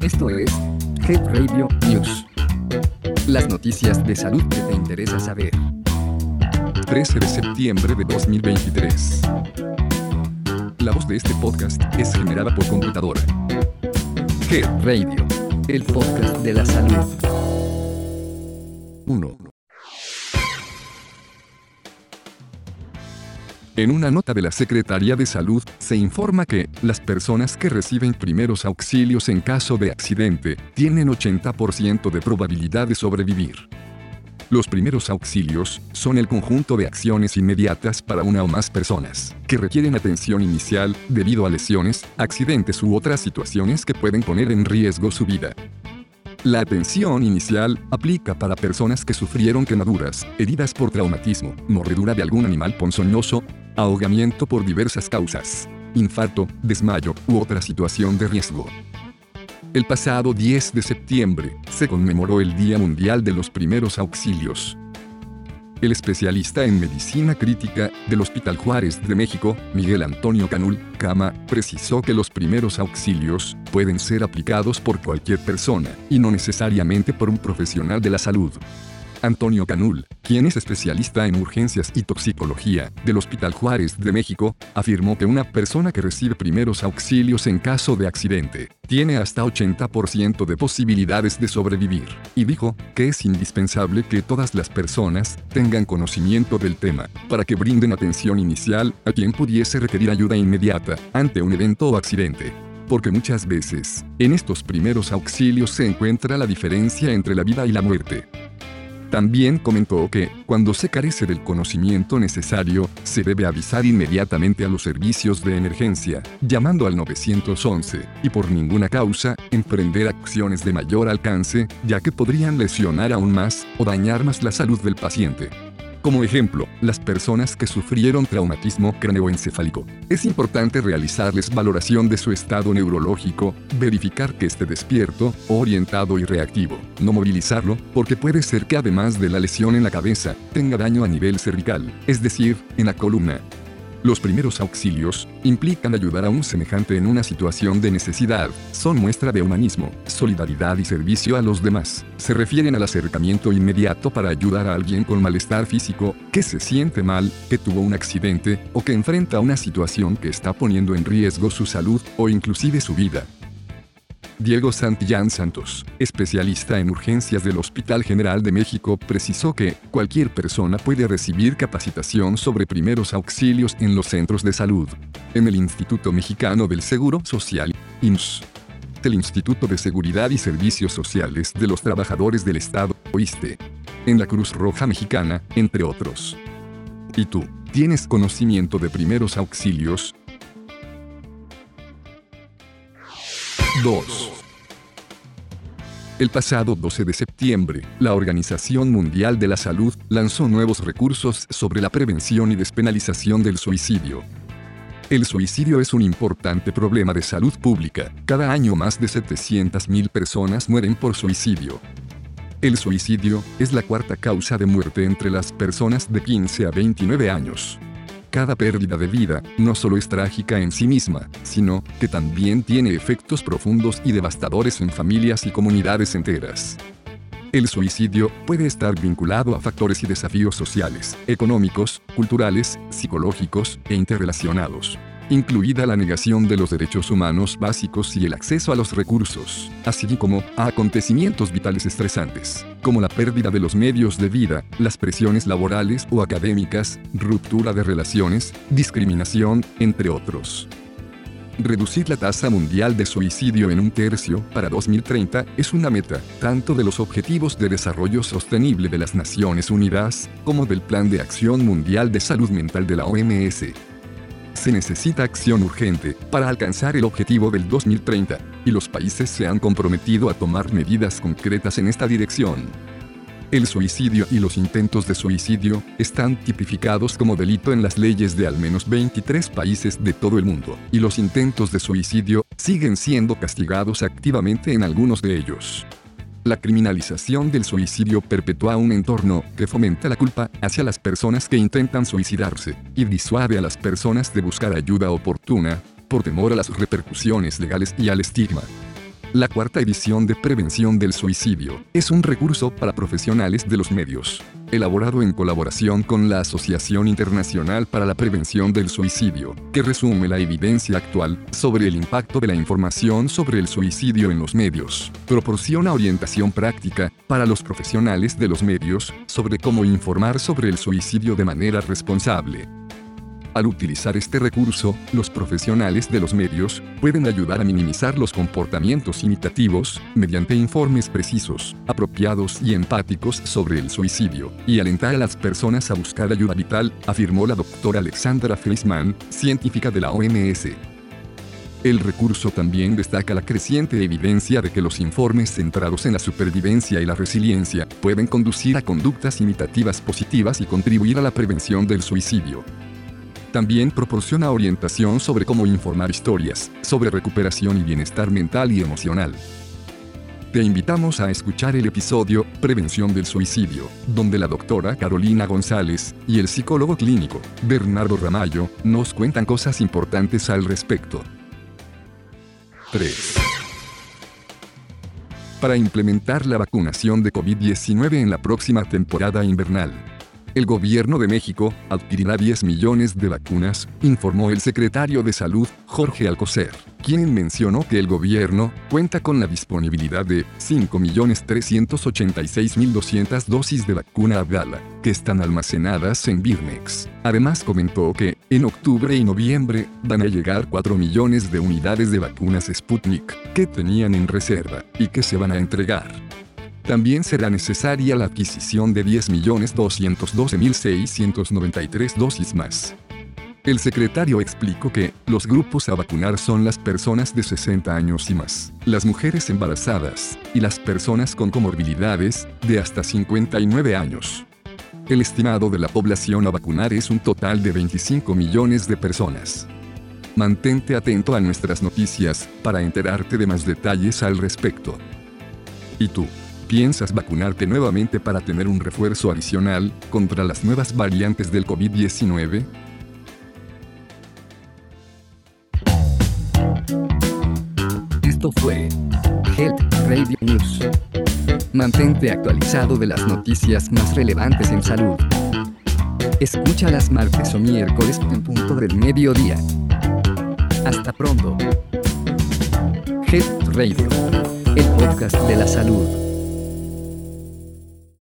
Esto es Head Radio News. Las noticias de salud que te interesa saber. 13 de septiembre de 2023. La voz de este podcast es generada por computadora. Head Radio, el podcast de la salud. 1. En una nota de la Secretaría de Salud, se informa que las personas que reciben primeros auxilios en caso de accidente tienen 80% de probabilidad de sobrevivir. Los primeros auxilios son el conjunto de acciones inmediatas para una o más personas, que requieren atención inicial debido a lesiones, accidentes u otras situaciones que pueden poner en riesgo su vida. La atención inicial aplica para personas que sufrieron quemaduras, heridas por traumatismo, mordedura de algún animal ponzoñoso, ahogamiento por diversas causas, infarto, desmayo u otra situación de riesgo. El pasado 10 de septiembre se conmemoró el Día Mundial de los Primeros Auxilios. El especialista en medicina crítica del Hospital Juárez de México, Miguel Antonio Canul, Cama, precisó que los primeros auxilios pueden ser aplicados por cualquier persona, y no necesariamente por un profesional de la salud. Antonio Canul, quien es especialista en urgencias y toxicología del Hospital Juárez de México, afirmó que una persona que recibe primeros auxilios en caso de accidente tiene hasta 80% de posibilidades de sobrevivir, y dijo que es indispensable que todas las personas tengan conocimiento del tema, para que brinden atención inicial a quien pudiese requerir ayuda inmediata ante un evento o accidente porque muchas veces, en estos primeros auxilios se encuentra la diferencia entre la vida y la muerte. También comentó que, cuando se carece del conocimiento necesario, se debe avisar inmediatamente a los servicios de emergencia, llamando al 911, y por ninguna causa, emprender acciones de mayor alcance, ya que podrían lesionar aún más o dañar más la salud del paciente. Como ejemplo, las personas que sufrieron traumatismo craneoencefálico. Es importante realizarles valoración de su estado neurológico, verificar que esté despierto, orientado y reactivo. No movilizarlo, porque puede ser que además de la lesión en la cabeza, tenga daño a nivel cervical, es decir, en la columna. Los primeros auxilios implican ayudar a un semejante en una situación de necesidad. Son muestra de humanismo, solidaridad y servicio a los demás. Se refieren al acercamiento inmediato para ayudar a alguien con malestar físico, que se siente mal, que tuvo un accidente o que enfrenta una situación que está poniendo en riesgo su salud o inclusive su vida. Diego Santillán Santos, especialista en urgencias del Hospital General de México, precisó que cualquier persona puede recibir capacitación sobre primeros auxilios en los centros de salud. En el Instituto Mexicano del Seguro Social, IMSS. El Instituto de Seguridad y Servicios Sociales de los Trabajadores del Estado, OISTE. En la Cruz Roja Mexicana, entre otros. ¿Y tú? ¿Tienes conocimiento de primeros auxilios? 2. El pasado 12 de septiembre, la Organización Mundial de la Salud lanzó nuevos recursos sobre la prevención y despenalización del suicidio. El suicidio es un importante problema de salud pública. Cada año más de 700.000 personas mueren por suicidio. El suicidio es la cuarta causa de muerte entre las personas de 15 a 29 años. Cada pérdida de vida no solo es trágica en sí misma, sino que también tiene efectos profundos y devastadores en familias y comunidades enteras. El suicidio puede estar vinculado a factores y desafíos sociales, económicos, culturales, psicológicos e interrelacionados incluida la negación de los derechos humanos básicos y el acceso a los recursos, así como a acontecimientos vitales estresantes, como la pérdida de los medios de vida, las presiones laborales o académicas, ruptura de relaciones, discriminación, entre otros. Reducir la tasa mundial de suicidio en un tercio para 2030 es una meta, tanto de los Objetivos de Desarrollo Sostenible de las Naciones Unidas, como del Plan de Acción Mundial de Salud Mental de la OMS se necesita acción urgente para alcanzar el objetivo del 2030, y los países se han comprometido a tomar medidas concretas en esta dirección. El suicidio y los intentos de suicidio están tipificados como delito en las leyes de al menos 23 países de todo el mundo, y los intentos de suicidio siguen siendo castigados activamente en algunos de ellos. La criminalización del suicidio perpetúa un entorno que fomenta la culpa hacia las personas que intentan suicidarse y disuade a las personas de buscar ayuda oportuna. por temor a las repercusiones legales y al estigma. La cuarta edición de Prevención del Suicidio es un recurso para profesionales de los medios, elaborado en colaboración con la Asociación Internacional para la Prevención del Suicidio, que resume la evidencia actual sobre el impacto de la información sobre el suicidio en los medios. Proporciona orientación práctica para los profesionales de los medios sobre cómo informar sobre el suicidio de manera responsable. Al utilizar este recurso, los profesionales de los medios pueden ayudar a minimizar los comportamientos imitativos mediante informes precisos, apropiados y empáticos sobre el suicidio, y alentar a las personas a buscar ayuda vital, afirmó la doctora Alexandra Friesman, científica de la OMS. El recurso también destaca la creciente evidencia de que los informes centrados en la supervivencia y la resiliencia pueden conducir a conductas imitativas positivas y contribuir a la prevención del suicidio. También proporciona orientación sobre cómo informar historias, sobre recuperación y bienestar mental y emocional. Te invitamos a escuchar el episodio Prevención del Suicidio, donde la doctora Carolina González y el psicólogo clínico Bernardo Ramallo nos cuentan cosas importantes al respecto. 3. Para implementar la vacunación de COVID-19 en la próxima temporada invernal. El gobierno de México adquirirá 10 millones de vacunas, informó el secretario de Salud, Jorge Alcocer, quien mencionó que el gobierno cuenta con la disponibilidad de 5.386.200 dosis de vacuna Abdala, que están almacenadas en Birnex. Además comentó que, en octubre y noviembre, van a llegar 4 millones de unidades de vacunas Sputnik, que tenían en reserva, y que se van a entregar. También será necesaria la adquisición de 10.212.693 dosis más. El secretario explicó que los grupos a vacunar son las personas de 60 años y más, las mujeres embarazadas y las personas con comorbilidades de hasta 59 años. El estimado de la población a vacunar es un total de 25 millones de personas. Mantente atento a nuestras noticias para enterarte de más detalles al respecto. ¿Y tú? ¿Piensas vacunarte nuevamente para tener un refuerzo adicional contra las nuevas variantes del COVID-19? Esto fue Health Radio News. Mantente actualizado de las noticias más relevantes en salud. Escúchalas martes o miércoles en punto del mediodía. Hasta pronto. Health Radio, el podcast de la salud.